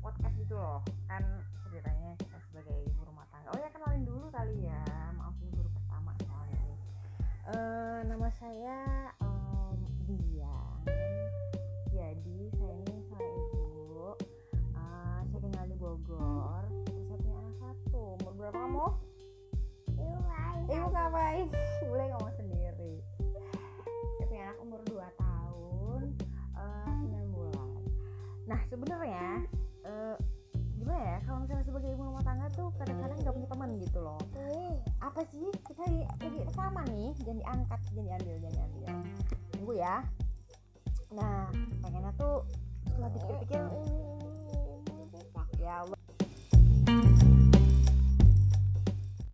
podcast gitu loh. Kan ceritanya kita sebagai ibu rumah tangga. Oh ya kenalin dulu kali ya. Maaf ini baru pertama soalnya ini uh, eh, nama saya um, Dian. Jadi saya ini seorang ibu. Uh, saya tinggal di Bogor. Terus saya punya anak satu. Umur berapa kamu? Dua ibu ngapain? boleh ngomong sendiri. Saya punya anak umur 2 tahun. Eh, uh, 9 bulan. Nah sebenarnya eh, gimana ya kalau misalnya sebagai ibu rumah tangga tuh kadang-kadang nggak punya teman gitu loh. Apa sih kita lagi rekaman nih jangan diangkat jangan diambil jangan diambil. Tunggu ya. Nah pengennya tuh setelah dipikir-pikir